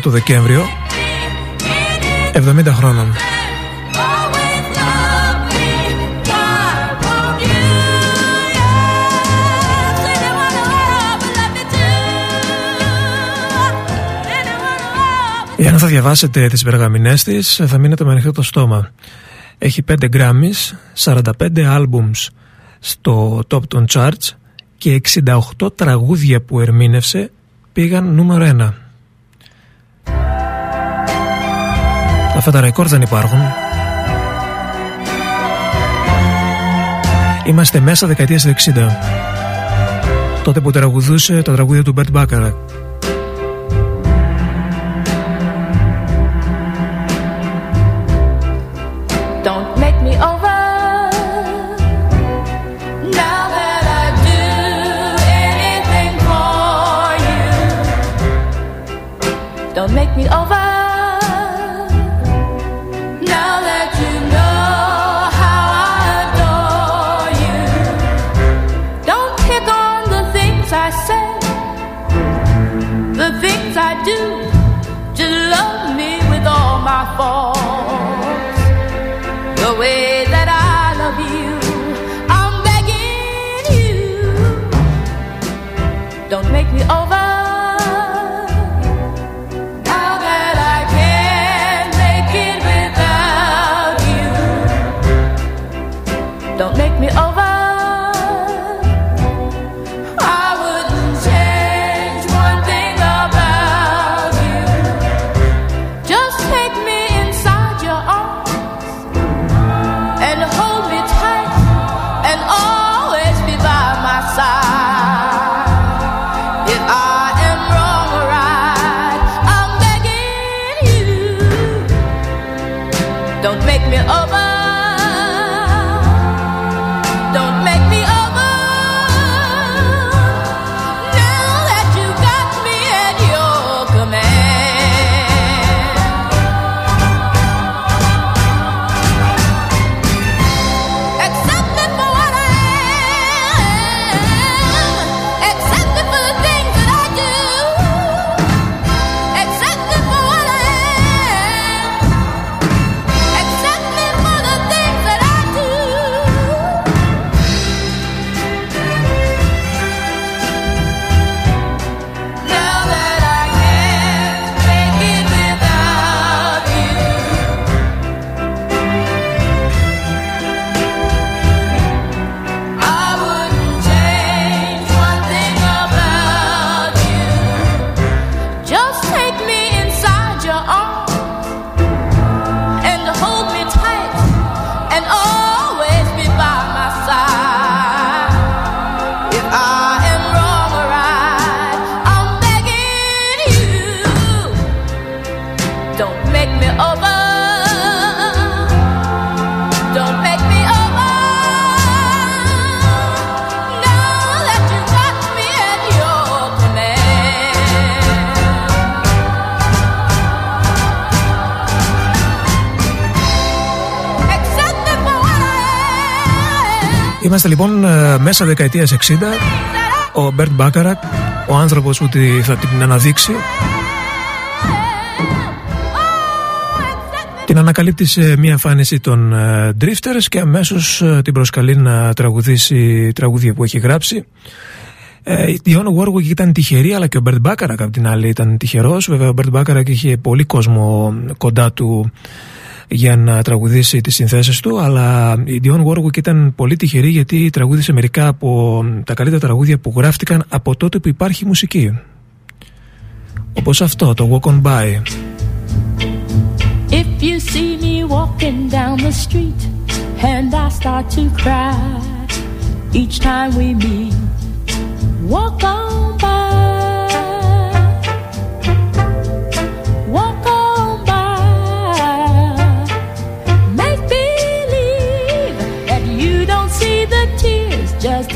το Δεκέμβριο 70 χρόνων. Εάν θα διαβάσετε τις περγαμηνές της θα μείνετε με ανοιχτό το στόμα. Έχει 5 Grammys, 45 άλμπουμς στο top των charts και 68 τραγούδια που ερμήνευσε πήγαν νούμερο 1. Αυτά τα ρεκόρ δεν υπάρχουν. Είμαστε μέσα δεκαετίας 60. Τότε που τραγουδούσε τα τραγούδια του Bert Bacharach. Είμαστε λοιπόν ε, μέσα δεκαετίας 60 Ο Burt Bacharach Ο άνθρωπος που θα την αναδείξει. Την ανακαλύπτει σε μια εμφάνιση των ε, Drifters Και αμέσως ε, την προσκαλεί να τραγουδήσει τραγούδια που έχει γράψει. Η Dionne Warwick ήταν τυχερή, αλλά και ο Burt Bacharach από την άλλη ήταν τυχερός. Βέβαια, ο Burt Bacharach είχε πολύ κόσμο κοντά του για να τραγουδήσει τις συνθέσεις του αλλά η Dion Warwick ήταν πολύ τυχερή γιατί τραγούδισε μερικά από τα καλύτερα τραγούδια που γράφτηκαν από τότε που υπάρχει μουσική. Όπως αυτό το Walk On By. If you see me walking down the street and I start to cry each time we meet walk on Just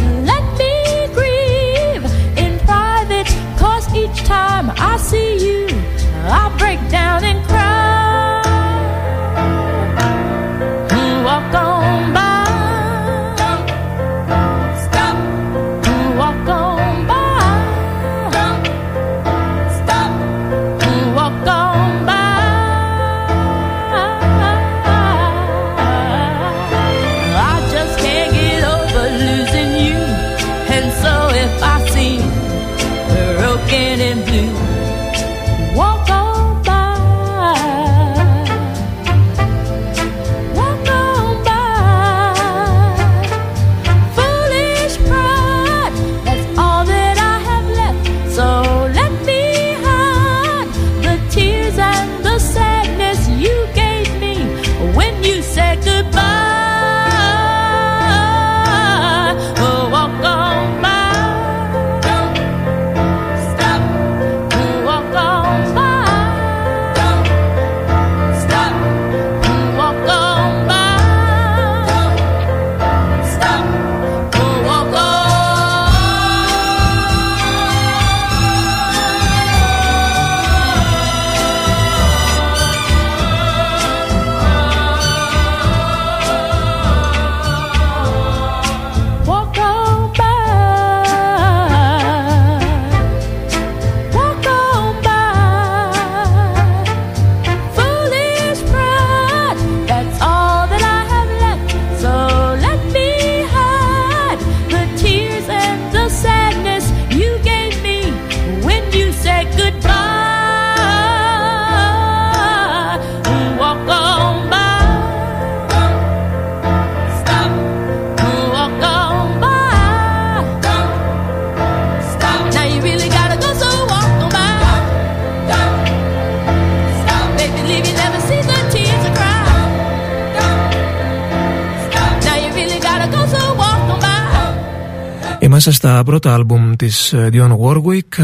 μέσα στα πρώτα άλμπουμ της ε, Dion Warwick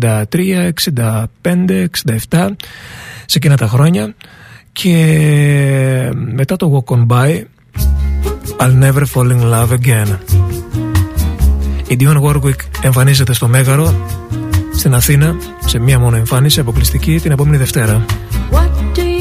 63, 65, 67 σε εκείνα τα χρόνια. Και ε, μετά το Walk On By I'll Never Fall In Love Again. Η Dion Warwick εμφανίζεται στο Μέγαρο στην Αθήνα σε μία μόνο εμφάνιση αποκλειστική την επόμενη Δευτέρα. Από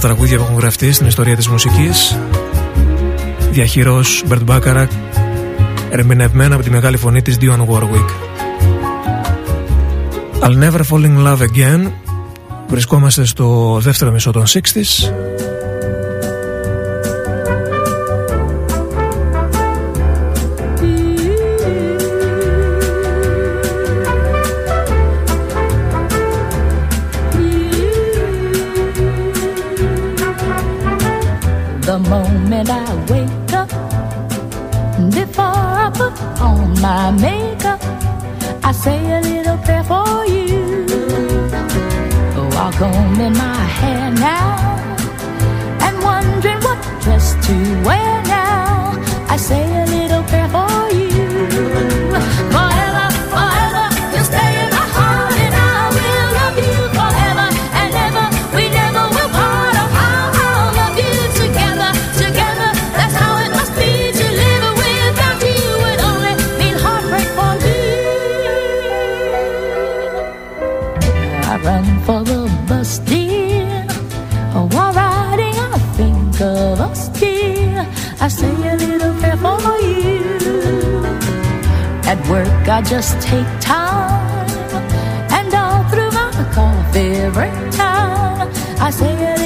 τα πιο γλυκά τραγούδια που έχουν γραφτεί στην ιστορία της μουσικής. Διαχειρός Μπερτ Μπάκαρα ερμηνευμένα από τη μεγάλη φωνή της Dion Warwick. I'll Never Fall In Love Again. Βρισκόμαστε στο δεύτερο μισό των 60's combing my hair now and wondering what dress to wear I just take time. And all through my coffee break time, I say a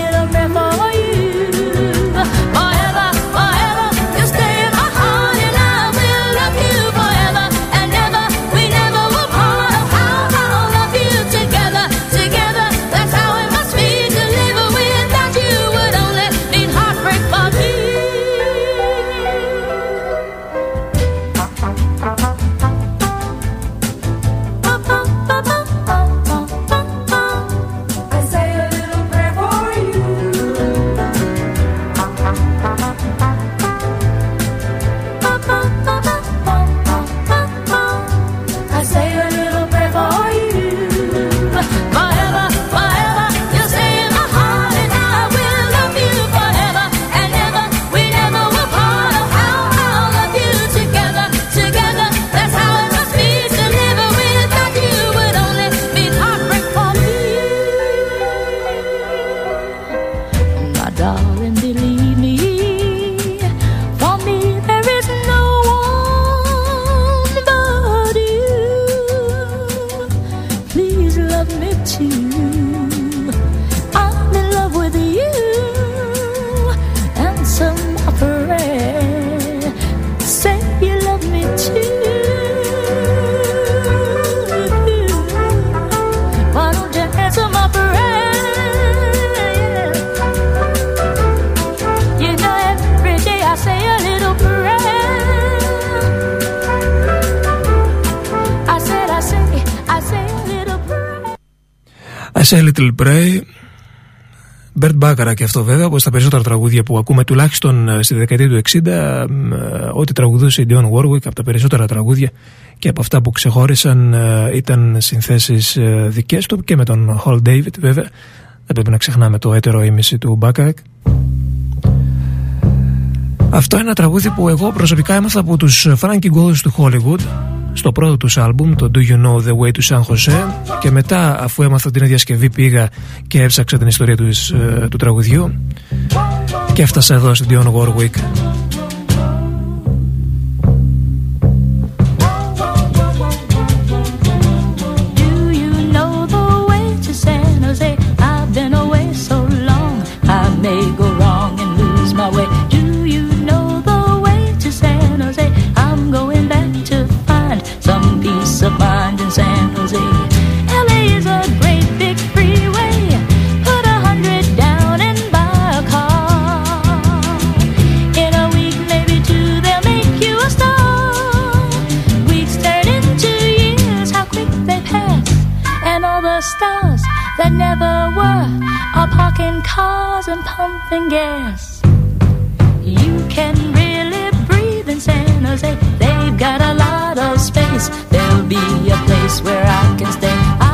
Burt Bacharach και αυτό βέβαια, όπως τα περισσότερα τραγούδια που ακούμε τουλάχιστον ε, στη δεκαετία του 60, ε, ό,τι τραγουδούσε η Dionne Warwick από τα περισσότερα τραγούδια και από αυτά που ξεχώρισαν ε, ήταν συνθέσεις δικές του και με τον Hal David βέβαια. Δεν πρέπει να ξεχνάμε το έτερο ήμισυ του Bacharach. Αυτό είναι ένα τραγούδι που εγώ προσωπικά έμαθα από τους Frankie Goes To Hollywood στο πρώτο τους άλμπουμ, το Do You Know The Way to San Jose. Και μετά αφού έμαθα την διασκευή πήγα και έψαξα την ιστορία τους, ε, του τραγουδιού. Και έφτασα εδώ στην Dion Warwick cars and pumping gas. You can really breathe in San Jose. They've got a lot of space. There'll be a place where I can stay. I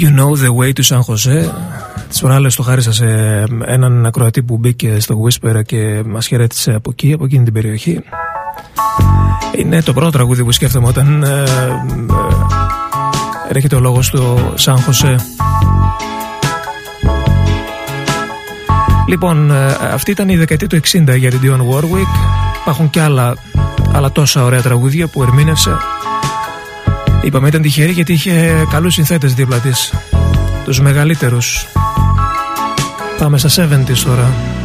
You Know The Way to San Jose; Τις προάλλες το χάρισα σε έναν ακροατή που μπήκε στο Whisper και μας χαιρέτησε από εκεί, από εκείνη την περιοχή. Είναι το πρώτο τραγούδι που σκέφτομαι όταν ε, ε, έρχεται ο λόγος του Σαν Χωσέ. Λοιπόν, ε, αυτή ήταν η δεκαετία του 60 για την Dion Warwick. Υπάρχουν και άλλα, άλλα τόσα ωραία τραγούδια που ερμήνευσε Είπαμε ήταν τυχερή γιατί είχε καλούς συνθέτες δίπλα της. Τους μεγαλύτερους. Πάμε στα 70's τώρα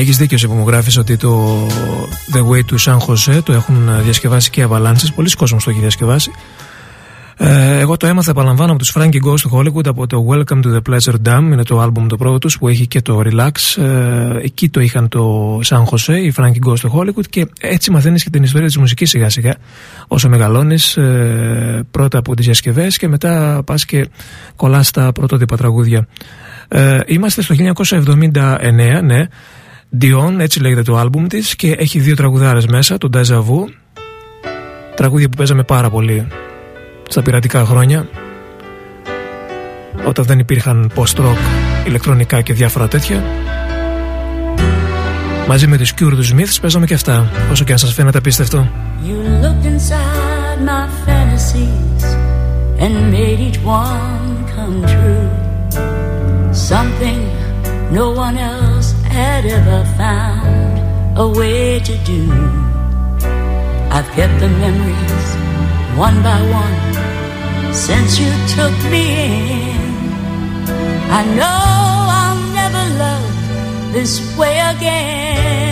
Έχεις δίκιο που μου γράφεις ότι το The Way to San Jose το έχουν διασκευάσει και οι Avalanches. Πολλοί κόσμοι το έχει διασκευάσει. Ε, εγώ το έμαθα, επαναλαμβάνω, από τους Frankie Ghost του Hollywood από το Welcome to the Pleasure Dam. Είναι το album το πρώτο τους που έχει και το Relax. Ε, εκεί το είχαν το San Jose, οι Frankie Ghost του Hollywood και έτσι μαθαίνεις και την ιστορία της μουσικής σιγά σιγά. Όσο μεγαλώνεις, ε, πρώτα από τις διασκευές και μετά πας και κολλάς τα πρωτότυπα τραγούδια. Ε, είμαστε στο 1979, ναι. Dion, έτσι λέγεται το άλμπουμ της και έχει δύο τραγουδάρες μέσα, το Deja Vu. Τραγούδια που παίζαμε πάρα πολύ στα πειρατικά χρόνια όταν δεν υπήρχαν post-rock, ηλεκτρονικά και διάφορα τέτοια. Μαζί με τους Cure του Smiths παίζαμε και αυτά όσο και αν σας φαίνεται απίστευτο. You looked inside my fantasies and made each one come true. Something no one else had ever found a way to do. I've kept the memories one by one since you took me in. I know I'll never love this way again.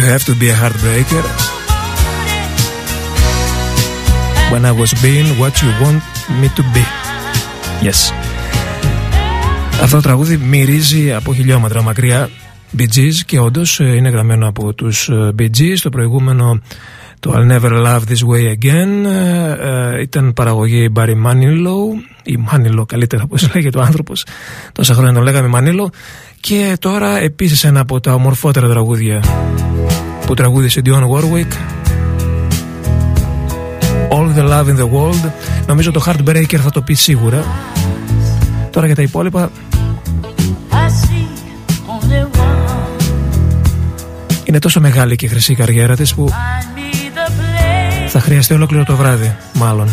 You have to be a heartbreaker? When I was being what you want me to be. Yes. Αυτό το τραγούδι μυρίζει από χιλιόμετρα μακριά Bee Gees και όντως ε, είναι γραμμένο από τους ε, Bee Gees. Το προηγούμενο το I'll Never Love This Way Again ε, ήταν παραγωγή Barry Manilow ή Manilow καλύτερα όπως λέγεται ο άνθρωπος τόσα χρόνια τον λέγαμε Manilow και τώρα επίσης ένα από τα ομορφότερα τραγούδια που τραγούδισε Dionne Warwick. All the Love in the World. Νομίζω το Heartbreaker θα το πει σίγουρα. Τώρα για τα υπόλοιπα. Είναι τόσο μεγάλη και χρυσή η καριέρα της που θα χρειαστεί ολόκληρο το βράδυ μάλλον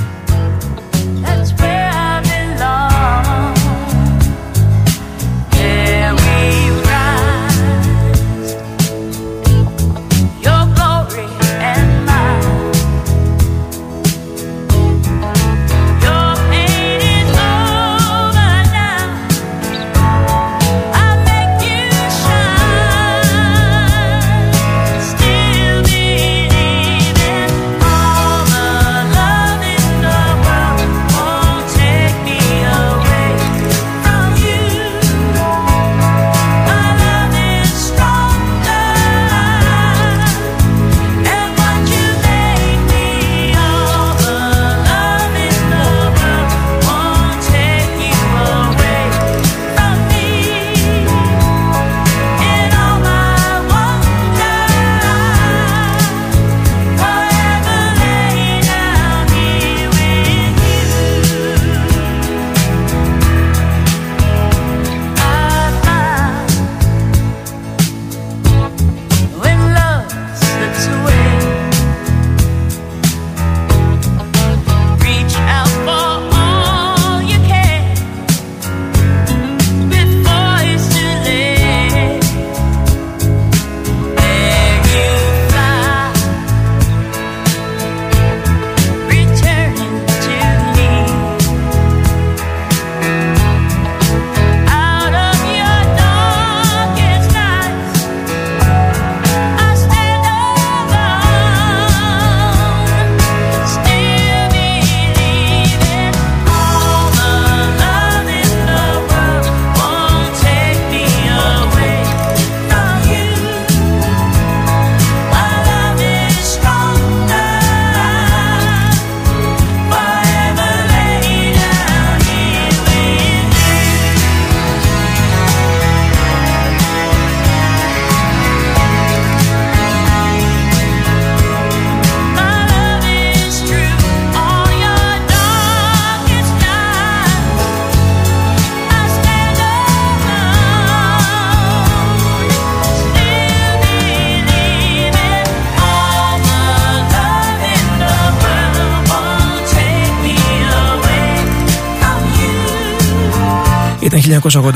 Ήταν 1983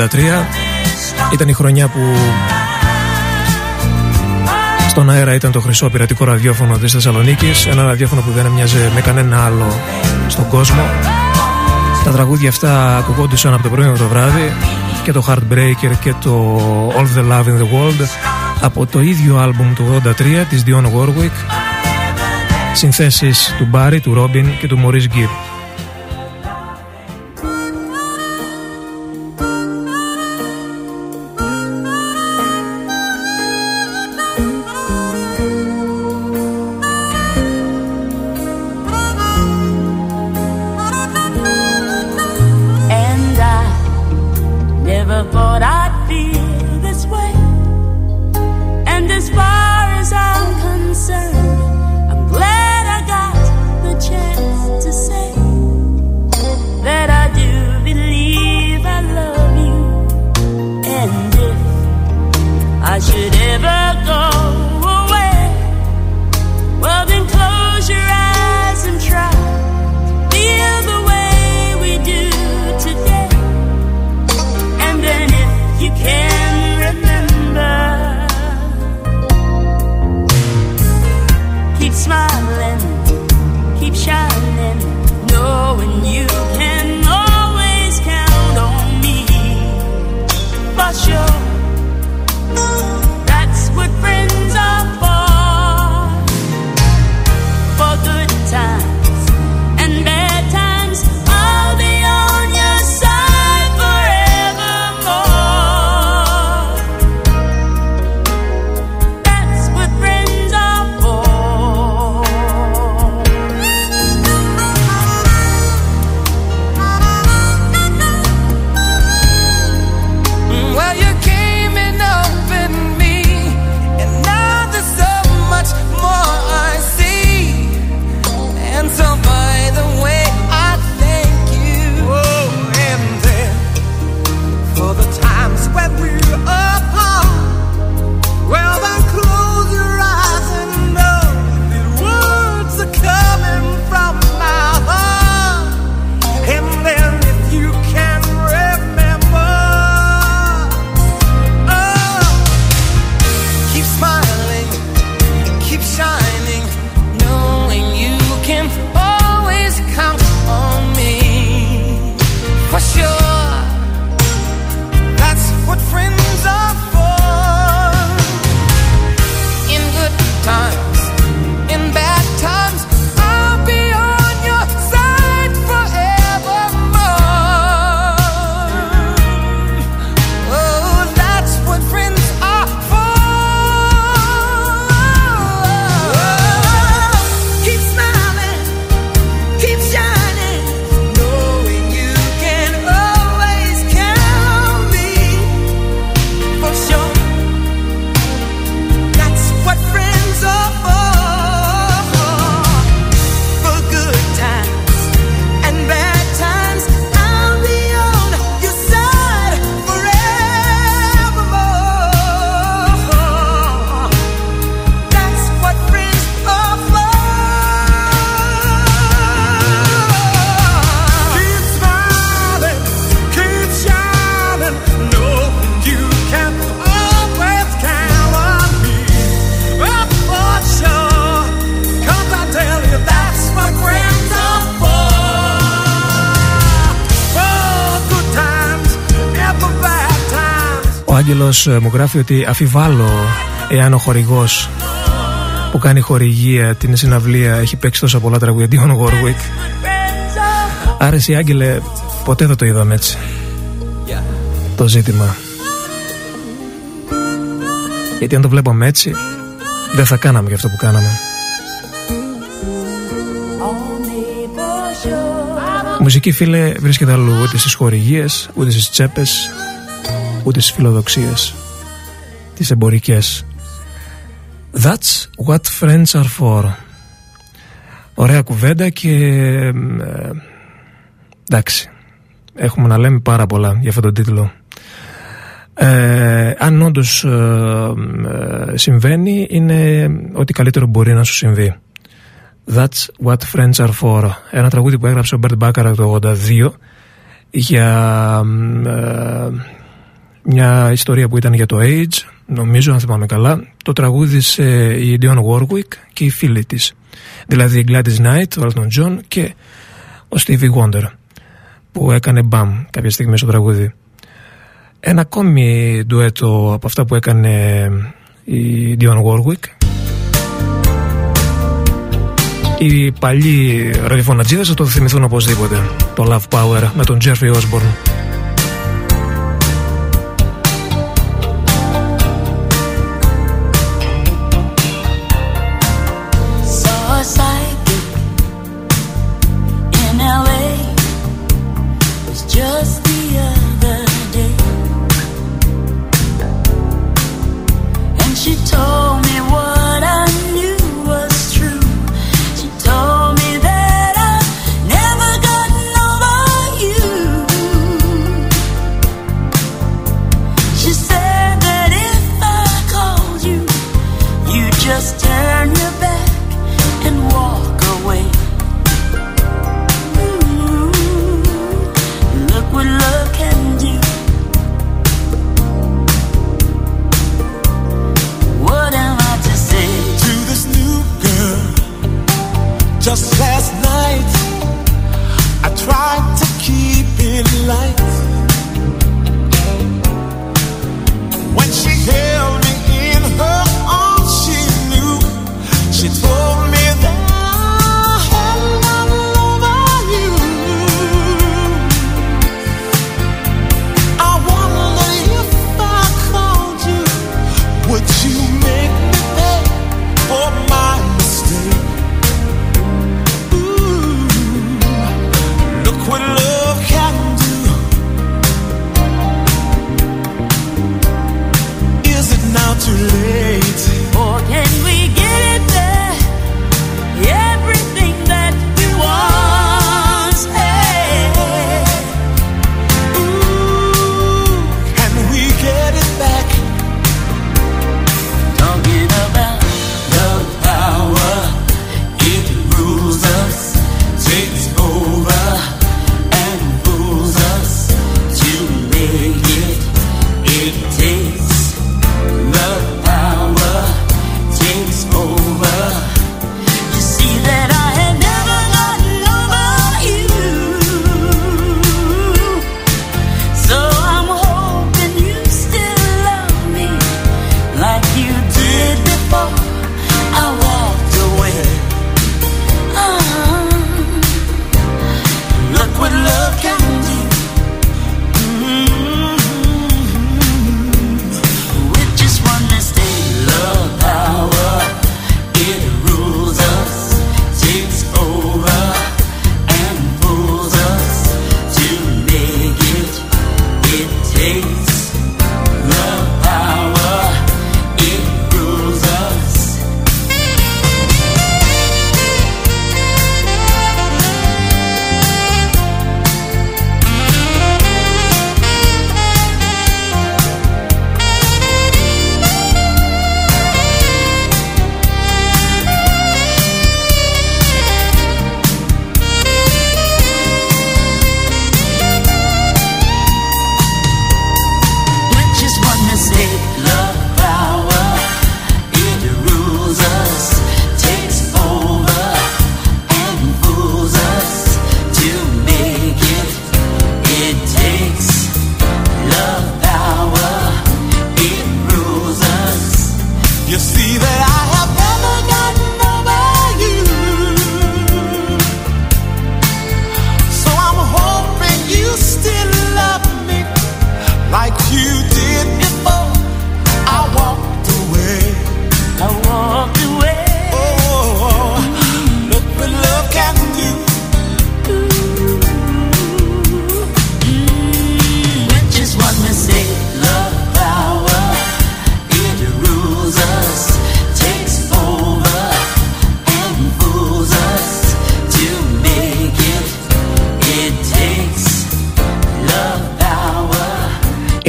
Ήταν η χρονιά που Στον αέρα ήταν το χρυσό πειρατικό ραδιόφωνο της Θεσσαλονίκης. Ένα ραδιόφωνο που δεν έμοιαζε με κανένα άλλο στον κόσμο. Τα τραγούδια αυτά ακουγόντουσαν από το πρωί το βράδυ Και το Heartbreaker και το All the Love in the World Από το ίδιο άλμπουμ του 83 της Dionne Warwick. Συνθέσεις του Barry, του Robin και του Maurice Gibb Άγγελος ε, μου γράφει ότι αφιβάλλω εάν ο χορηγός που κάνει χορηγία την συναυλία έχει παίξει τόσα πολλά τραγούδια Dion Warwick. Άρα εσύ Άγγελε ποτέ δεν το είδαμε έτσι το ζήτημα. Γιατί αν το βλέπαμε έτσι δεν θα κάναμε για αυτό που κάναμε. Μουσική φίλε βρίσκεται αλλού ούτε στις χορηγίες ούτε στις τσέπες ούτε στις φιλοδοξίες τις εμπορικές. That's what friends are for. Ωραία κουβέντα και ε, εντάξει έχουμε να λέμε πάρα πολλά για αυτόν τον τίτλο. Ε, αν όντως ε, ε, συμβαίνει είναι ότι καλύτερο μπορεί να σου συμβεί. That's what friends are for. Ένα τραγούδι που έγραψε ο Bert Bacharach το 82 για μια ιστορία που ήταν για το Age νομίζω αν θυμάμαι καλά το τραγούδισε η Dion Warwick και οι φίλοι της. Δηλαδή η Gladys Knight, ο Elton John και ο Stevie Wonder που έκανε μπαμ κάποια στιγμή στο τραγούδι. Ένα ακόμη ντουέτο από αυτά που έκανε η Dion Warwick. Οι παλιοί ραδιοφωνατζίδες θα το θυμηθούν οπωσδήποτε. Το Love Power με τον Jeffrey Osborne lights.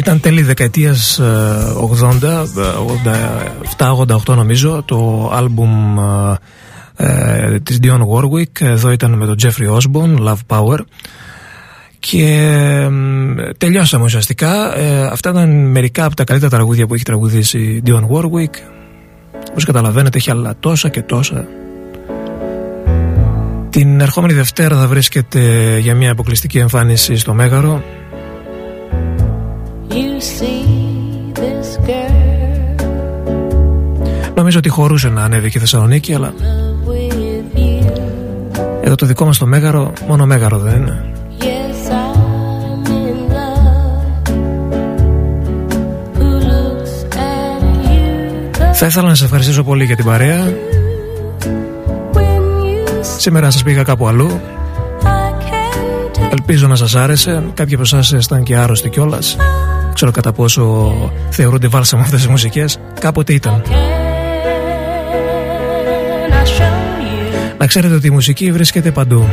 Ήταν τέλη δεκαετίας 80, 87-88 νομίζω, το άλμπουμ ε, της Dion Warwick. Εδώ ήταν με τον Jeffrey Osborne, Love Power. Και τελειώσαμε ουσιαστικά. Ε, αυτά ήταν μερικά από τα καλύτερα τραγούδια που έχει τραγουδήσει η Dion Warwick. Όπως καταλαβαίνετε έχει άλλα τόσα και τόσα. Την ερχόμενη Δευτέρα θα βρίσκεται για μια αποκλειστική εμφάνιση στο Μέγαρο Νομίζω ότι χωρούσε να ανέβει και η Θεσσαλονίκη, αλλά εδώ το δικό μας το Μέγαρο, μόνο Μέγαρο δεν είναι. Θα ήθελα να σας ευχαριστήσω πολύ για την παρέα. Σήμερα σας πήγα κάπου αλλού. Ελπίζω να σας άρεσε. Κάποιοι από εσάς ήσταν και άρρωστοι κιόλας Ξέρω κατά πόσο θεωρούνται βάλσαμα αυτές τις μουσικές. Κάποτε ήταν. Να ξέρετε ότι η μουσική βρίσκεται παντού.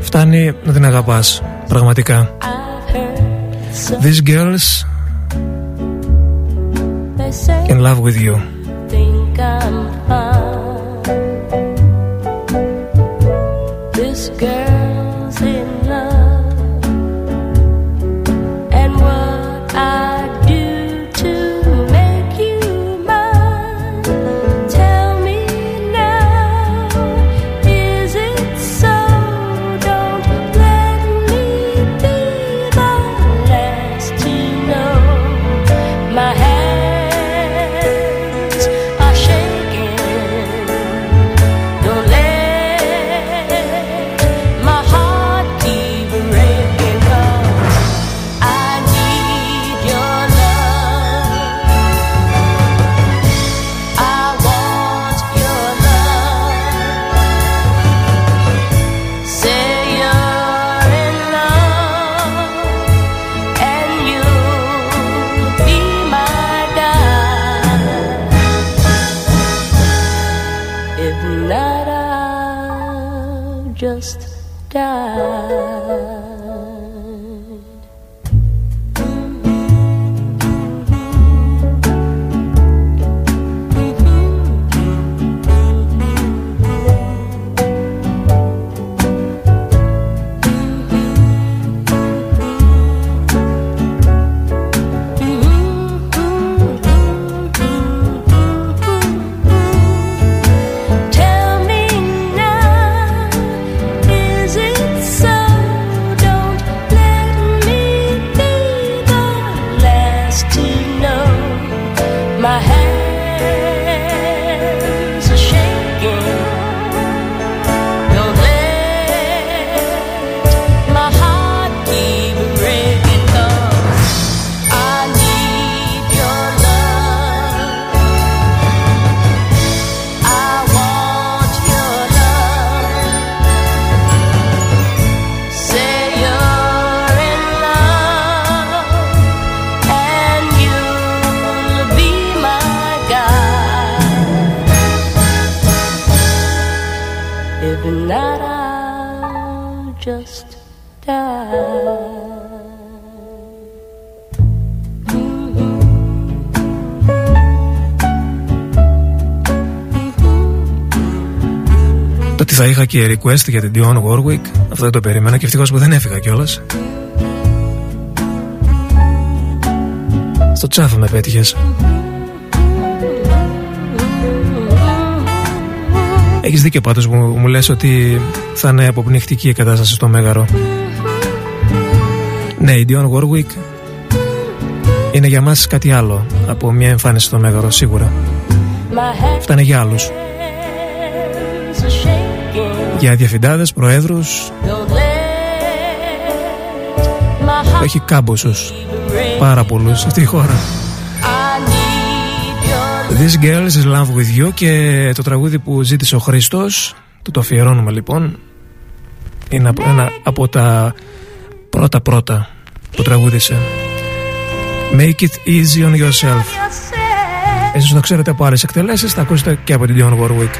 Φτάνει να την αγαπάς Πραγματικά. These girls In love with you και request για την Dion Warwick. Αυτό δεν το περίμενα και ευτυχώς που δεν έφυγα κιόλας. Στο τσάφο με πέτυχες. Έχεις δίκιο πάντως που μου λες ότι θα είναι αποπνιχτική η κατάσταση στο Μέγαρο. Ναι, η Dion Warwick είναι για μας κάτι άλλο από μια εμφάνιση στο Μέγαρο σίγουρα φτάνε για άλλους για διαφυντάδες, προέδρους. Έχει κάμποσους πάρα πολλούς αυτή η χώρα. This Girl is Love With You και το τραγούδι που ζήτησε ο Χριστός το το αφιερώνουμε λοιπόν είναι ένα από τα πρώτα πρώτα που τραγούδισε. Make it easy on yourself. Εσείς το ξέρετε από άλλες εκτελέσεις θα ακούσετε και από την Dion Warwick